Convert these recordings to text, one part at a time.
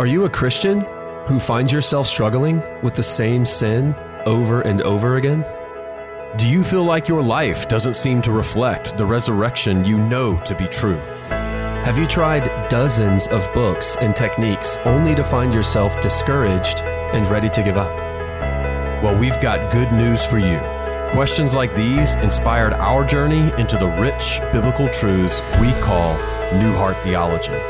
Are you a Christian who finds yourself struggling with the same sin over and over again? Do you feel like your life doesn't seem to reflect the resurrection you know to be true? Have you tried dozens of books and techniques only to find yourself discouraged and ready to give up? Well, we've got good news for you. Questions like these inspired our journey into the rich biblical truths we call New Heart Theology.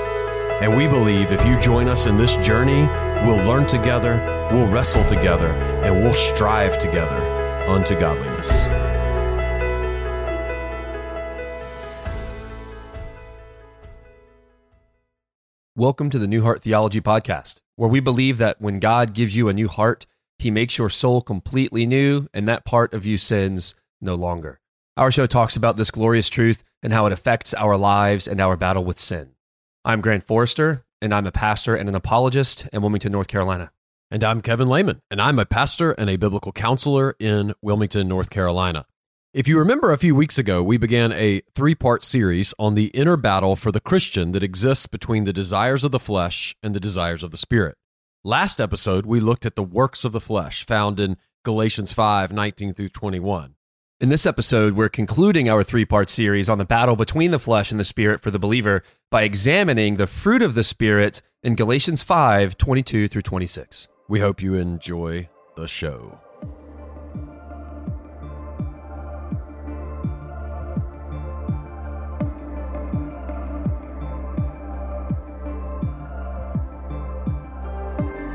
And we believe if you join us in this journey, we'll learn together, we'll wrestle together, and we'll strive together unto godliness. Welcome to the New Heart Theology Podcast, where we believe that when God gives you a new heart, he makes your soul completely new, and that part of you sins no longer. Our show talks about this glorious truth and how it affects our lives and our battle with sin. I'm Grant Forrester, and I'm a pastor and an apologist in Wilmington, North Carolina. And I'm Kevin Lehman, and I'm a pastor and a biblical counselor in Wilmington, North Carolina. If you remember a few weeks ago, we began a three part series on the inner battle for the Christian that exists between the desires of the flesh and the desires of the spirit. Last episode, we looked at the works of the flesh found in Galatians 5 19 through 21. In this episode, we're concluding our three part series on the battle between the flesh and the spirit for the believer by examining the fruit of the spirit in Galatians 5 22 through 26. We hope you enjoy the show.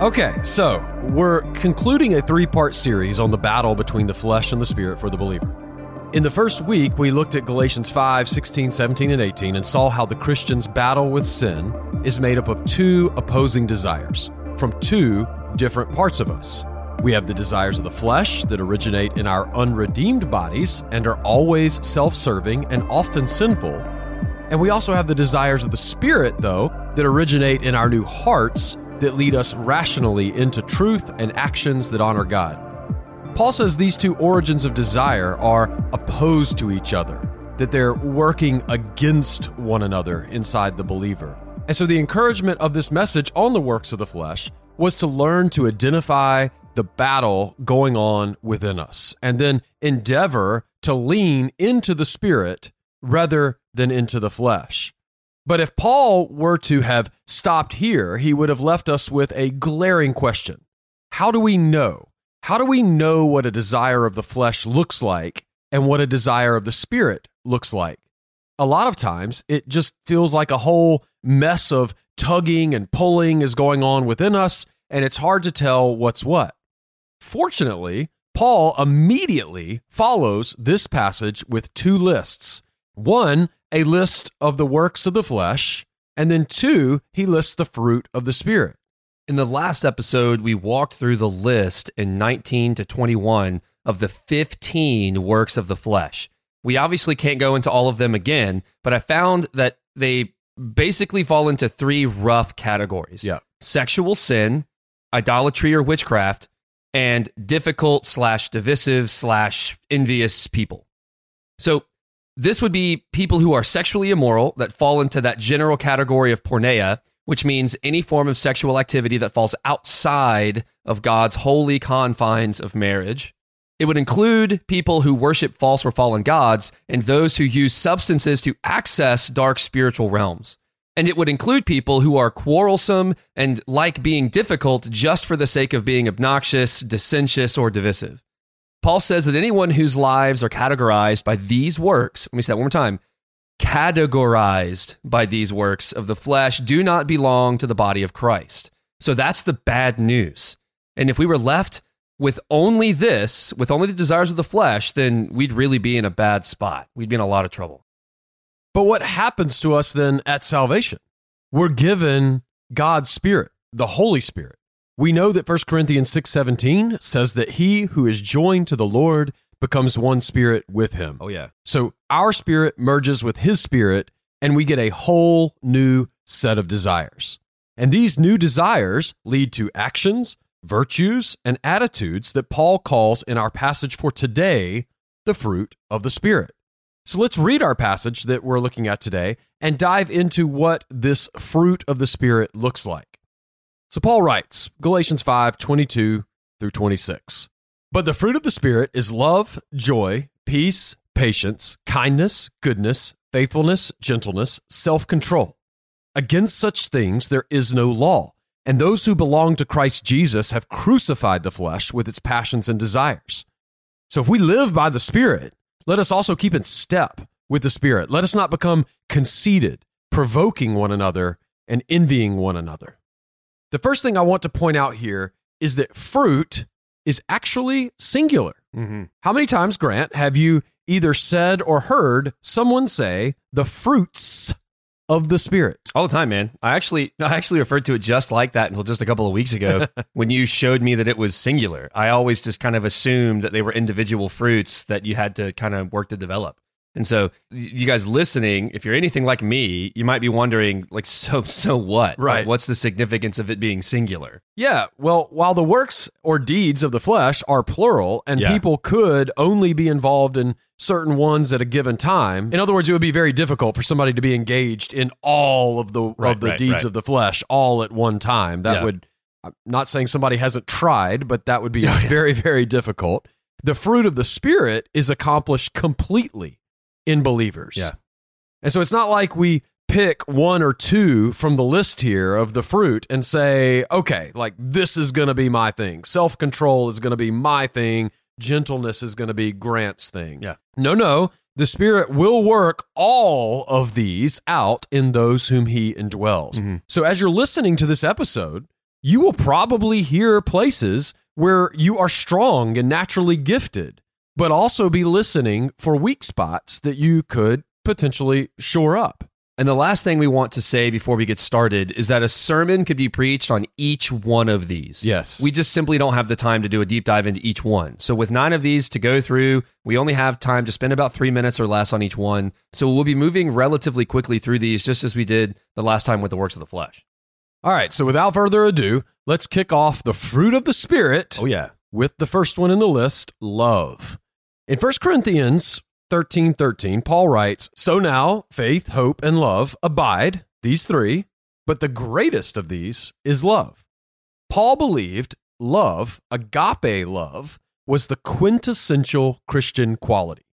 Okay, so we're concluding a three part series on the battle between the flesh and the spirit for the believer. In the first week, we looked at Galatians 5, 16, 17, and 18 and saw how the Christian's battle with sin is made up of two opposing desires from two different parts of us. We have the desires of the flesh that originate in our unredeemed bodies and are always self serving and often sinful. And we also have the desires of the spirit, though, that originate in our new hearts that lead us rationally into truth and actions that honor God. Paul says these two origins of desire are opposed to each other, that they're working against one another inside the believer. And so the encouragement of this message on the works of the flesh was to learn to identify the battle going on within us and then endeavor to lean into the spirit rather than into the flesh. But if Paul were to have stopped here, he would have left us with a glaring question How do we know? How do we know what a desire of the flesh looks like and what a desire of the spirit looks like? A lot of times it just feels like a whole mess of tugging and pulling is going on within us, and it's hard to tell what's what. Fortunately, Paul immediately follows this passage with two lists. One a list of the works of the flesh, and then two, he lists the fruit of the Spirit. In the last episode, we walked through the list in 19 to 21 of the 15 works of the flesh. We obviously can't go into all of them again, but I found that they basically fall into three rough categories yeah. sexual sin, idolatry or witchcraft, and difficult slash divisive slash envious people. So this would be people who are sexually immoral that fall into that general category of porneia, which means any form of sexual activity that falls outside of God's holy confines of marriage. It would include people who worship false or fallen gods and those who use substances to access dark spiritual realms. And it would include people who are quarrelsome and like being difficult just for the sake of being obnoxious, dissentious, or divisive. Paul says that anyone whose lives are categorized by these works, let me say that one more time, categorized by these works of the flesh, do not belong to the body of Christ. So that's the bad news. And if we were left with only this, with only the desires of the flesh, then we'd really be in a bad spot. We'd be in a lot of trouble. But what happens to us then at salvation? We're given God's Spirit, the Holy Spirit. We know that 1 Corinthians 6:17 says that he who is joined to the Lord becomes one spirit with him. Oh yeah. So our spirit merges with his spirit and we get a whole new set of desires. And these new desires lead to actions, virtues, and attitudes that Paul calls in our passage for today the fruit of the Spirit. So let's read our passage that we're looking at today and dive into what this fruit of the Spirit looks like. So Paul writes, Galatians 5 22 through 26. But the fruit of the Spirit is love, joy, peace, patience, kindness, goodness, faithfulness, gentleness, self control. Against such things there is no law. And those who belong to Christ Jesus have crucified the flesh with its passions and desires. So if we live by the Spirit, let us also keep in step with the Spirit. Let us not become conceited, provoking one another, and envying one another. The first thing I want to point out here is that fruit is actually singular. Mm-hmm. How many times, Grant, have you either said or heard someone say the fruits of the Spirit? All the time, man. I actually I actually referred to it just like that until just a couple of weeks ago when you showed me that it was singular. I always just kind of assumed that they were individual fruits that you had to kind of work to develop. And so you guys listening, if you're anything like me, you might be wondering like so so what? Right. What's the significance of it being singular? Yeah, well, while the works or deeds of the flesh are plural and Yeah. people could only be involved in certain ones at a given time, in other words, it would be very difficult for somebody to be engaged in all of the Right, of the right, deeds right. of the flesh all at one time. That Yeah. would I'm not saying somebody hasn't tried, but that would be oh, very very difficult. The fruit of the spirit is accomplished completely in believers. Yeah. And so it's not like we pick one or two from the list here of the fruit and say, okay, like this is going to be my thing. Self control is going to be my thing. Gentleness is going to be Grant's thing. Yeah. No, no. The Spirit will work all of these out in those whom He indwells. Mhm. So as you're listening to this episode, you will probably hear places where you are strong and naturally gifted, but also be listening for weak spots that you could potentially shore up. And the last thing we want to say before we get started is that a sermon could be preached on each one of these. Yes. We just simply don't have the time to do a deep dive into each one. So, with nine of these to go through, we only have time to spend about three minutes or less on each one. So, we'll be moving relatively quickly through these, just as we did the last time with the works of the flesh. All right. So without further ado, let's kick off the fruit of the Spirit Oh, yeah. with the first one in the list love. In 1 Corinthians 13 13, Paul writes, So now faith, hope, and love abide, these three, but the greatest of these is love. Paul believed love, agape love, was the quintessential Christian quality.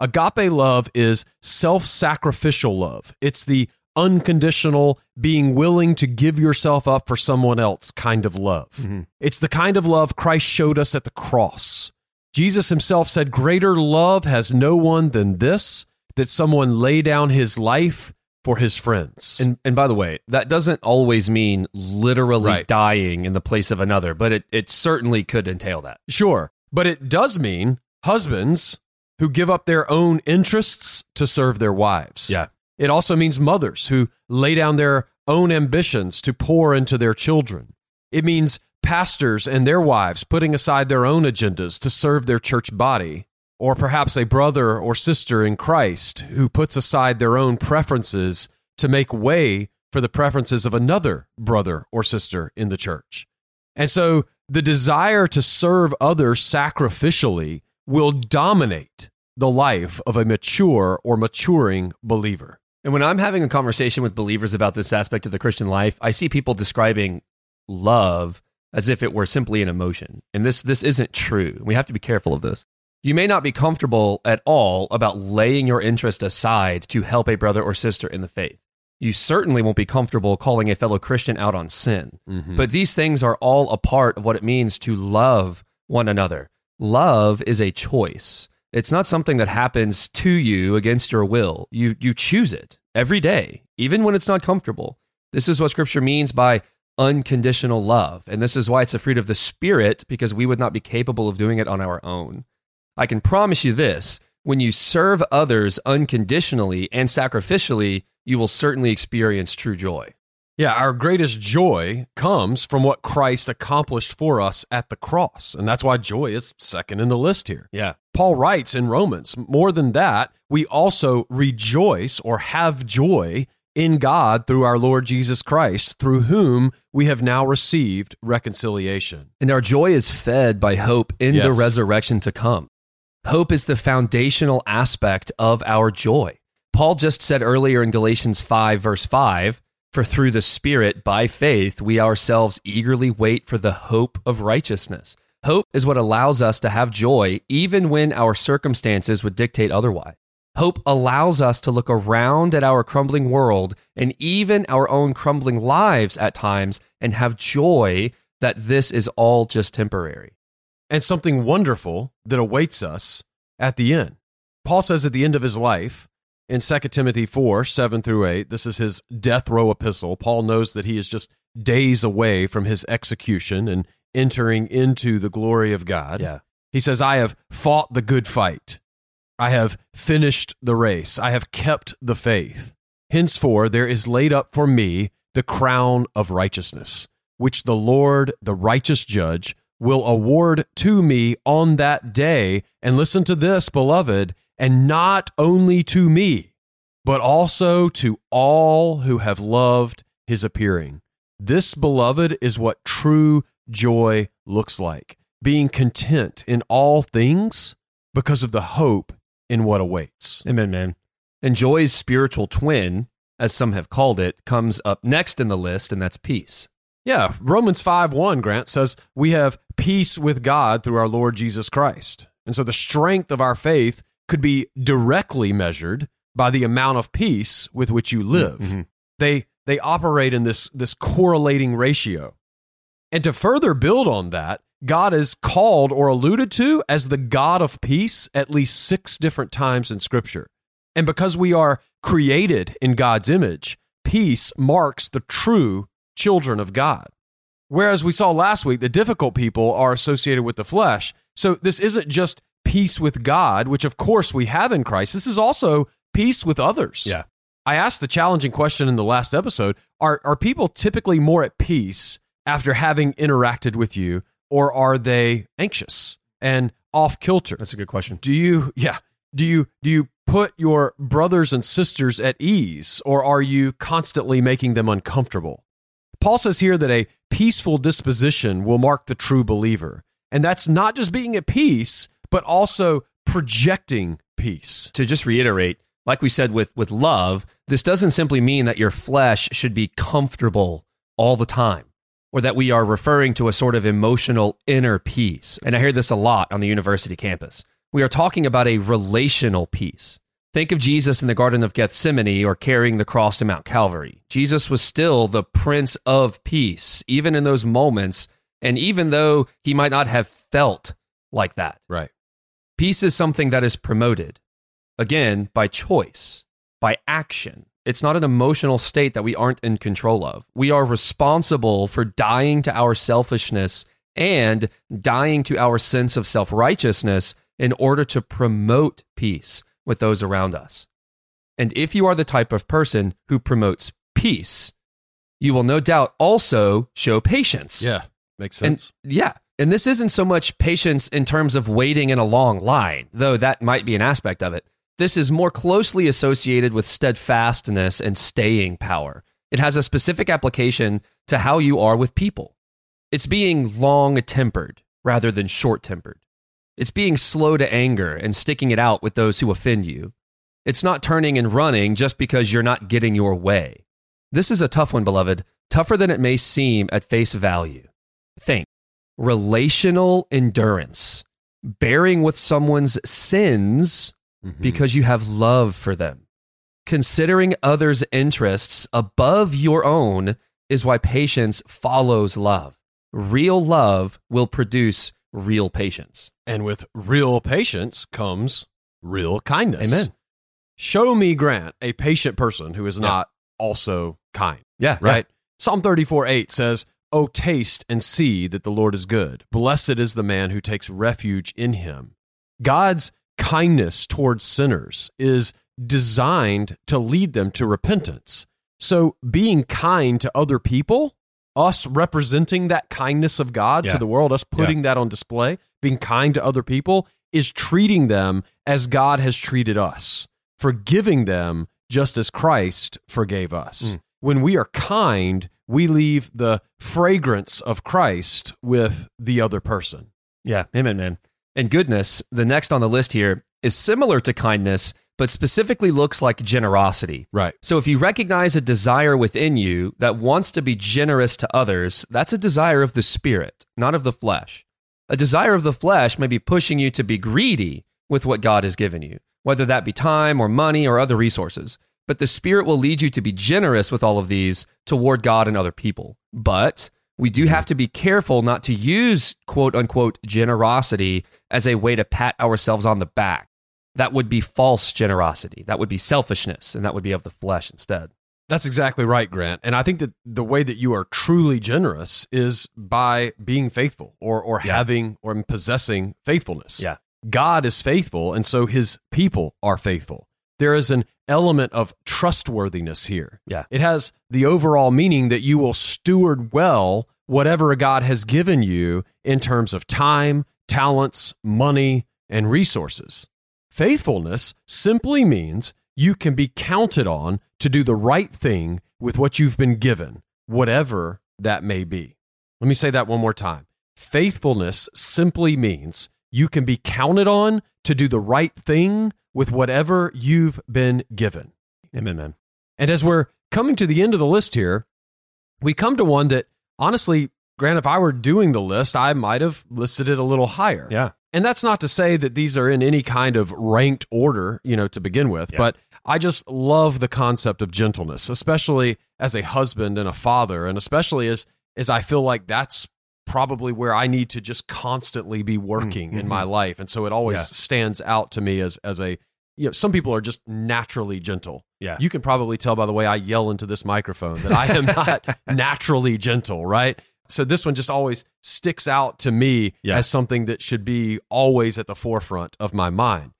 Agape love is self sacrificial love. It's the unconditional, being willing to give yourself up for someone else kind of love. Mhm. It's the kind of love Christ showed us at the cross. Jesus himself said, Greater love has no one than this, that someone lay down his life for his friends. And, and by the way, that doesn't always mean literally Right. dying in the place of another, but it, it certainly could entail that. Sure. But it does mean husbands who give up their own interests to serve their wives. Yeah. It also means mothers who lay down their own ambitions to pour into their children. It means pastors and their wives putting aside their own agendas to serve their church body. Or perhaps a brother or sister in Christ who puts aside their own preferences to make way for the preferences of another brother or sister in the church. And so the desire to serve others sacrificially will dominate the life of a mature or maturing believer. And when I'm having a conversation with believers about this aspect of the Christian life, I see people describing love as if it were simply an emotion. And this this isn't true. We have to be careful of this. You may not be comfortable at all about laying your interest aside to help a brother or sister in the faith. You certainly won't be comfortable calling a fellow Christian out on sin. Mm-hmm. But these things are all a part of what it means to love one another. Love is a choice. It's not something that happens to you against your will. You you choose it every day, even when it's not comfortable. This is what scripture means by unconditional love. And this is why it's a fruit of the spirit because we would not be capable of doing it on our own. I can promise you this, when you serve others unconditionally and sacrificially, you will certainly experience true joy. Yeah, our greatest joy comes from what Christ accomplished for us at the cross. And that's why joy is second in the list here. Yeah. Paul writes in Romans, more than that, we also rejoice or have joy in God through our Lord Jesus Christ, through whom we have now received reconciliation. And our joy is fed by hope in the resurrection to come. Hope is the foundational aspect of our joy. Paul just said earlier in Galatians 5, verse 5, For through the Spirit, by faith, we ourselves eagerly wait for the hope of righteousness. Hope is what allows us to have joy even when our circumstances would dictate otherwise. Hope allows us to look around at our crumbling world and even our own crumbling lives at times and have joy that this is all just temporary. And something wonderful that awaits us at the end. Paul says at the end of his life in 2 Timothy 4 7 through 8, this is his death row epistle. Paul knows that he is just days away from his execution and entering into the glory of God. Yeah. He says, I have fought the good fight. I have finished the race. I have kept the faith. Henceforth, there is laid up for me the crown of righteousness, which the Lord, the righteous judge, will award to me on that day. And listen to this, beloved, and not only to me, but also to all who have loved his appearing. This, beloved, is what true joy looks like being content in all things because of the hope in what awaits. Amen, man. And joy's spiritual twin, as some have called it, comes up next in the list, and that's peace. Yeah, Romans 5 1, Grant says, We have peace with God through our Lord Jesus Christ. And so the strength of our faith could be directly measured by the amount of peace with which you live. Mhm. They they operate in this this correlating ratio. And to further build on that, God is called or alluded to as the God of peace at least 6 different times in scripture. And because we are created in God's image, peace marks the true children of God. Whereas we saw last week, the difficult people are associated with the flesh. So this isn't just peace with God, which of course we have in Christ. This is also peace with others. Yeah. I asked the challenging question in the last episode are, are people typically more at peace after having interacted with you, or are they anxious and off kilter? That's a good question. do you yeah do you do you put your brothers and sisters at ease or are you constantly making them uncomfortable paul says here that a peaceful disposition will mark the true believer and that's not just being at peace but also projecting peace To just reiterate, like we said with, with love, this doesn't simply mean that your flesh should be comfortable all the time or that we are referring to a sort of emotional inner peace. And I hear this a lot on the university campus. We are talking about a relational peace. Think of Jesus in the Garden of Gethsemane or carrying the cross to Mount Calvary. Jesus was still the Prince of Peace, even in those moments, and even though he might not have felt like that. right Peace is something that is promoted, again, by choice, by action. It's not an emotional state that we aren't in control of. We are responsible for dying to our selfishness and dying to our sense of self righteousness in order to promote peace with those around us. And if you are the type of person who promotes peace, you will no doubt also show patience. yeah makes sense And yeah. And this isn't so much patience in terms of waiting in a long line, though that might be an aspect of it. This is more closely associated with steadfastness and staying power. It has a specific application to how you are with people. It's being long tempered rather than short tempered. It's being slow to anger and sticking it out with those who offend you. It's not turning and running just because you're not getting your way. This is a tough one, beloved, tougher than it may seem at face value. Think relational endurance, bearing with someone's sins Mhm. because you have love for them. Considering others' interests above your own is why patience follows love. Real love will produce real patience. and with real patience comes real kindness Amen. show me grant a patient person who is not also kind Yeah, right? Psalm 34 8 says, Oh, taste and see that the Lord is good. Blessed is the man who takes refuge in him. God's kindness towards sinners is designed to lead them to repentance. So, being kind to other people, us representing that kindness of God Yeah. to the world, us putting that on display, being kind to other people, is treating them as God has treated us, forgiving them just as Christ forgave us. Mm. When we are kind, we leave the fragrance of Christ with the other person. Yeah, amen, man. And goodness, the next on the list here, is similar to kindness, but specifically looks like generosity. Right. So if you recognize a desire within you that wants to be generous to others, that's a desire of the spirit, not of the flesh. A desire of the flesh may be pushing you to be greedy with what God has given you, whether that be time or money or other resources. But the spirit will lead you to be generous with all of these toward God and other people. But we do mm-hmm. have to be careful not to use quote unquote generosity as a way to pat ourselves on the back. That would be false generosity. That would be selfishness, and that would be of the flesh instead. That's exactly right, Grant. And I think that the way that you are truly generous is by being faithful or or Yeah. having or possessing faithfulness. Yeah. God is faithful and so his people are faithful. There is an element of trustworthiness here. Yeah. It has the overall meaning that you will steward well whatever God has given you in terms of time, talents, money, and resources. Faithfulness simply means you can be counted on to do the right thing with what you've been given, whatever that may be. Let me say that one more time. Faithfulness simply means you can be counted on to do the right thing with whatever you've been given. Amen, man. And as we're coming to the end of the list here, we come to one that honestly, Grant, if I were doing the list, I might have listed it a little higher. Yeah. And that's not to say that these are in any kind of ranked order, you know, to begin with, Yeah. but I just love the concept of gentleness, especially as a husband and a father, and especially as as I feel like that's probably where I need to just constantly be mm, working in mm-hmm. my life. And so it always Yeah. stands out to me as as a you know, some people are just naturally gentle. Yeah. You can probably tell by the way I yell into this microphone that I am not naturally gentle, right? So this one just always sticks out to me Yeah. as something that should be always at the forefront of my mind.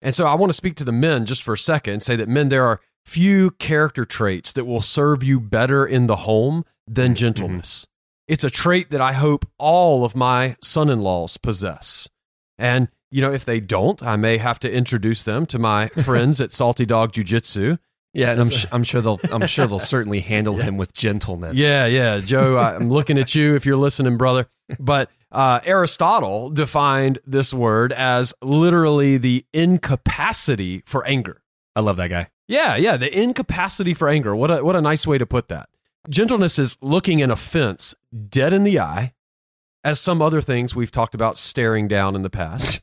And so I want to speak to the men just for a second and say that men, there are few character traits that will serve you better in the home than mm-hmm. gentleness. It's a trait that I hope all of my son in laws possess. And, you know, if they don't, I may have to introduce them to my friends at Salty Dog Jiu Jitsu. Yeah, and I'm, sh- I'm sure they'll I'm sure they'll certainly handle him with gentleness. Yeah, yeah. Joe, I'm looking at you if you're listening, brother. But uh, Aristotle defined this word as literally the incapacity for anger. I love that guy. Yeah, yeah, the incapacity for anger. What a what a nice way to put that. Gentleness is looking an offense dead in the eye, as some other things we've talked about staring down in the past,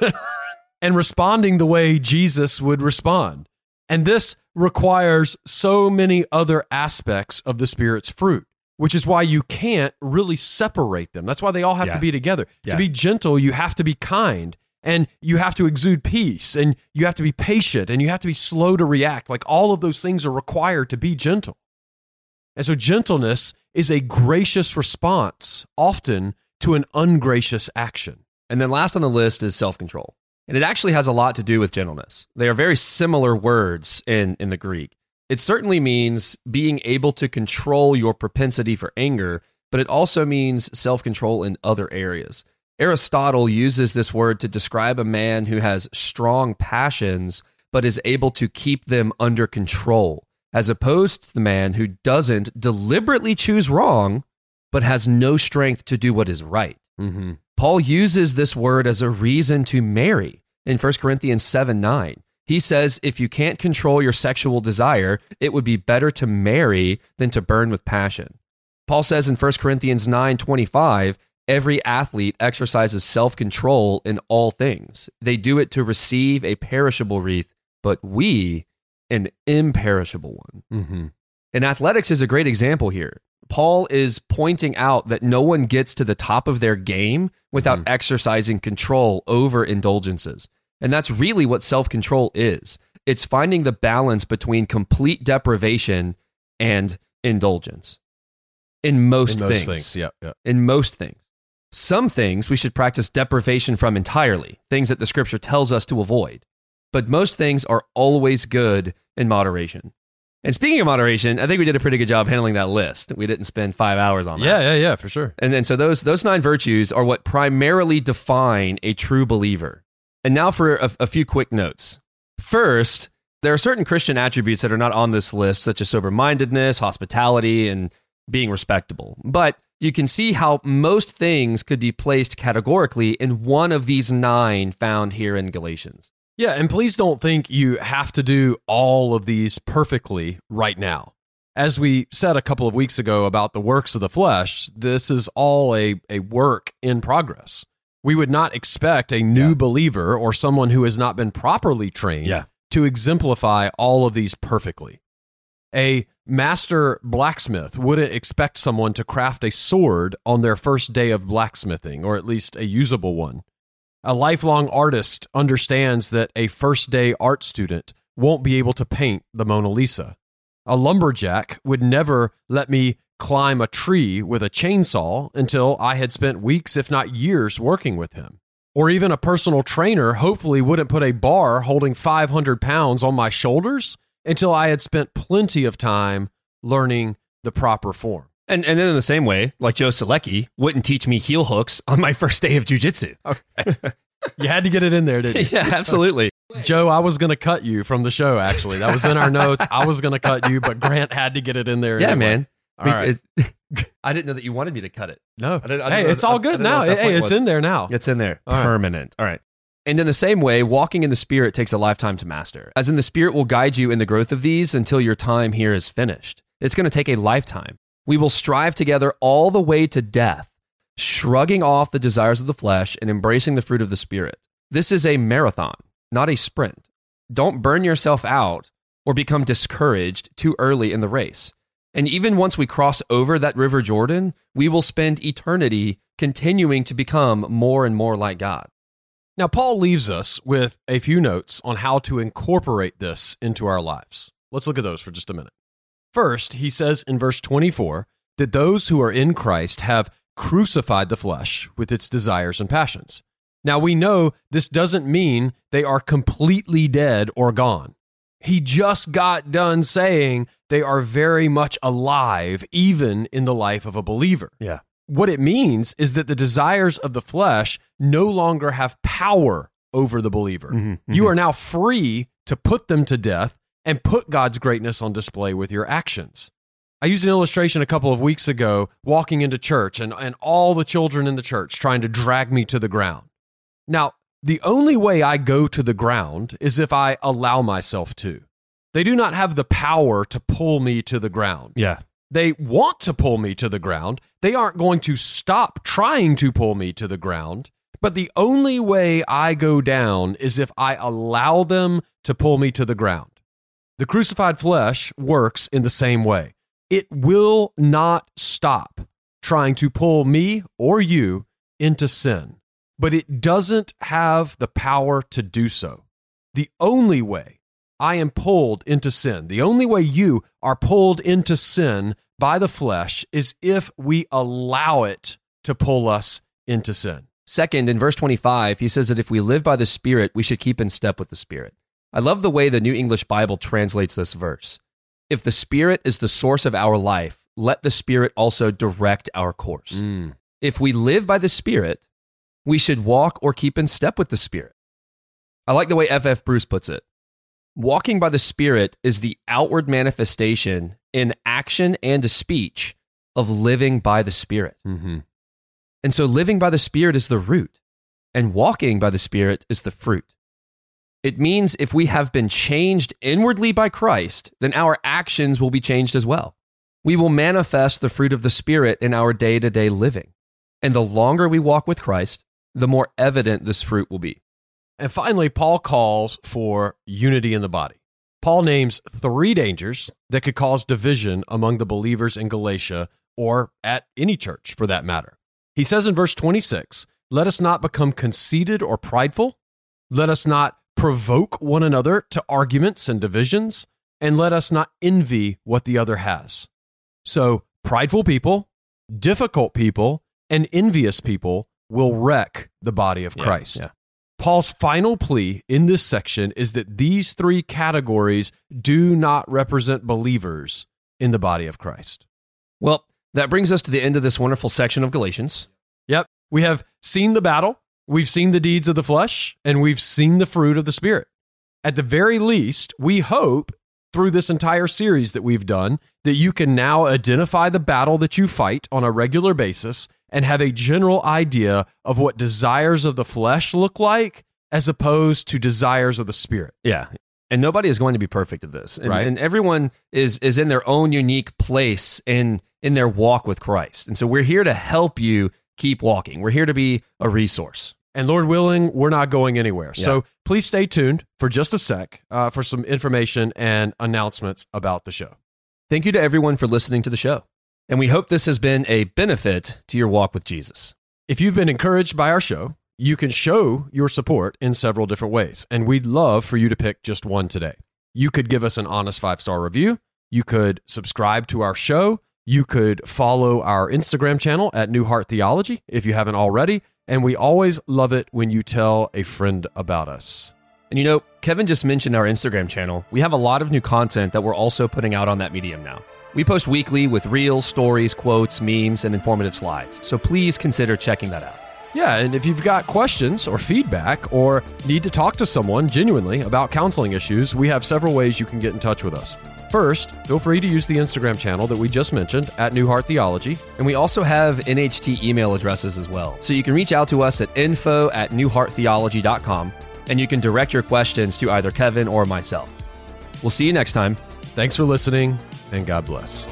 and responding the way Jesus would respond. And this requires so many other aspects of the Spirit's fruit, which is why you can't really separate them. That's why they all have Yeah. to be together. Yeah. To be gentle, you have to be kind and you have to exude peace and you have to be patient and you have to be slow to react. Like all of those things are required to be gentle. And so, gentleness is a gracious response, often to an ungracious action. And then last on the list is self control. And it actually has a lot to do with gentleness. They are very similar words in, in the Greek. It certainly means being able to control your propensity for anger, but it also means self control in other areas. Aristotle uses this word to describe a man who has strong passions, but is able to keep them under control, as opposed to the man who doesn't deliberately choose wrong, but has no strength to do what is right. Mm-hmm. Paul uses this word as a reason to marry in 1 Corinthians 7 9. He says, if you can't control your sexual desire, it would be better to marry than to burn with passion. Paul says in 1 Corinthians 9 25, every athlete exercises self control in all things. They do it to receive a perishable wreath, but we an imperishable one. Mm-hmm. And athletics is a great example here. Paul is pointing out that no one gets to the top of their game without Mhm. exercising control over indulgences. And that's really what self control is it's finding the balance between complete deprivation and indulgence in most, In most things. things. Yeah, yeah. In most things. Some things we should practice deprivation from entirely, things that the scripture tells us to avoid. But most things are always good in moderation. And speaking of moderation, I think we did a pretty good job handling that list. We didn't spend five hours on that. Yeah, yeah, yeah, for sure. And then so those those nine virtues are what primarily define a true believer. And now for a, a few quick notes. First, there are certain Christian attributes that are not on this list, such as sober mindedness, hospitality, and being respectable. But you can see how most things could be placed categorically in one of these nine found here in Galatians. Yeah, and please don't think you have to do all of these perfectly right now. As we said a couple of weeks ago about the works of the flesh, this is all a, a work in progress. We would not expect a new Yeah. believer or someone who has not been properly trained Yeah. to exemplify all of these perfectly. A master blacksmith wouldn't expect someone to craft a sword on their first day of blacksmithing, or at least a usable one. A lifelong artist understands that a first day art student won't be able to paint the Mona Lisa. A lumberjack would never let me climb a tree with a chainsaw until I had spent weeks, if not years, working with him. Or even a personal trainer hopefully wouldn't put a bar holding 500 pounds on my shoulders until I had spent plenty of time learning the proper form. And and then in the same way, like Joe Selecki wouldn't teach me heel hooks on my first day of jujitsu. You had to get it in there, didn't you? yeah, absolutely. Joe, I was going to cut you from the show, actually. That was in our notes. I was going to cut you, but Grant had to get it in there. Yeah, anyway. man. All right. It- I didn't know that you wanted me to cut it. No. I didn't- I hey, didn't know- it's all I- I good now. Hey, it's was. in there now. It's in there. All right. Permanent. All right. And in the same way, walking in the Spirit takes a lifetime to master. As in, the Spirit will guide you in the growth of these until your time here is finished. It's going to take a lifetime. We will strive together all the way to death, shrugging off the desires of the flesh and embracing the fruit of the Spirit. This is a marathon, not a sprint. Don't burn yourself out or become discouraged too early in the race. And even once we cross over that River Jordan, we will spend eternity continuing to become more and more like God. Now, Paul leaves us with a few notes on how to incorporate this into our lives. Let's look at those for just a minute. First, he says in verse 24 that those who are in Christ have crucified the flesh with its desires and passions. Now, we know this doesn't mean they are completely dead or gone. He just got done saying they are very much alive, even in the life of a believer. Yeah. What it means is that the desires of the flesh no longer have power over the believer. Mhm, You are now free to put them to death and put God's greatness on display with your actions. I used an illustration a couple of weeks ago walking into church and, and all the children in the church trying to drag me to the ground. Now, the only way I go to the ground is if I allow myself to. They do not have the power to pull me to the ground. Yeah. They want to pull me to the ground. They aren't going to stop trying to pull me to the ground. But the only way I go down is if I allow them to pull me to the ground. The crucified flesh works in the same way. It will not stop trying to pull me or you into sin, but it doesn't have the power to do so. The only way I am pulled into sin, the only way you are pulled into sin by the flesh is if we allow it to pull us into sin. Second, in verse 25, he says that if we live by the Spirit, we should keep in step with the Spirit. I love the way the New English Bible translates this verse. If the Spirit is the source of our life, let the Spirit also direct our course. If we live by the Spirit, we should walk or keep in step with the Spirit. I like the way F.F. Bruce puts it. Walking by the Spirit is the outward manifestation in action and speech of living by the Spirit. Mm-hmm. And so living by the Spirit is the root, and walking by the Spirit is the fruit. It means if we have been changed inwardly by Christ, then our actions will be changed as well. We will manifest the fruit of the Spirit in our day to day living. And the longer we walk with Christ, the more evident this fruit will be. And finally, Paul calls for unity in the body. Paul names three dangers that could cause division among the believers in Galatia or at any church for that matter. He says in verse 26 Let us not become conceited or prideful. Let us not provoke one another to arguments and divisions. And let us not envy what the other has. So, prideful people, difficult people, and envious people will wreck the body of Yeah, Christ. yeah. Paul's final plea in this section is that these three categories do not represent believers in the body of Christ. Well, that brings us to the end of this wonderful section of Galatians. Yep, we have seen the battle, we've seen the deeds of the flesh, and we've seen the fruit of the Spirit. At the very least, we hope through this entire series that we've done that you can now identify the battle that you fight on a regular basis and have a general idea of what desires of the flesh look like as opposed to desires of the spirit. Yeah. And nobody is going to be perfect at this. And, Right. and everyone is is in their own unique place in in their walk with Christ. And so we're here to help you keep walking. We're here to be a resource. And Lord willing, we're not going anywhere. Yeah. So please stay tuned for just a sec uh, for some information and announcements about the show. Thank you to everyone for listening to the show. And we hope this has been a benefit to your walk with Jesus. If you've been encouraged by our show, you can show your support in several different ways. And we'd love for you to pick just one today. You could give us an honest five star review. You could subscribe to our show. You could follow our Instagram channel at New Heart Theology if you haven't already. And we always love it when you tell a friend about us. And you know, Kevin just mentioned our Instagram channel. We have a lot of new content that we're also putting out on that medium now. We post weekly with reels, stories, quotes, memes, and informative slides. So please consider checking that out. Yeah, and if you've got questions or feedback or need to talk to someone genuinely about counseling issues, we have several ways you can get in touch with us. First, feel free to use the Instagram channel that we just mentioned at New Heart Theology. And we also have NHT email addresses as well. So you can reach out to us at info at newhearttheology.com and you can direct your questions to either Kevin or myself. We'll see you next time. Thanks for listening, and God bless.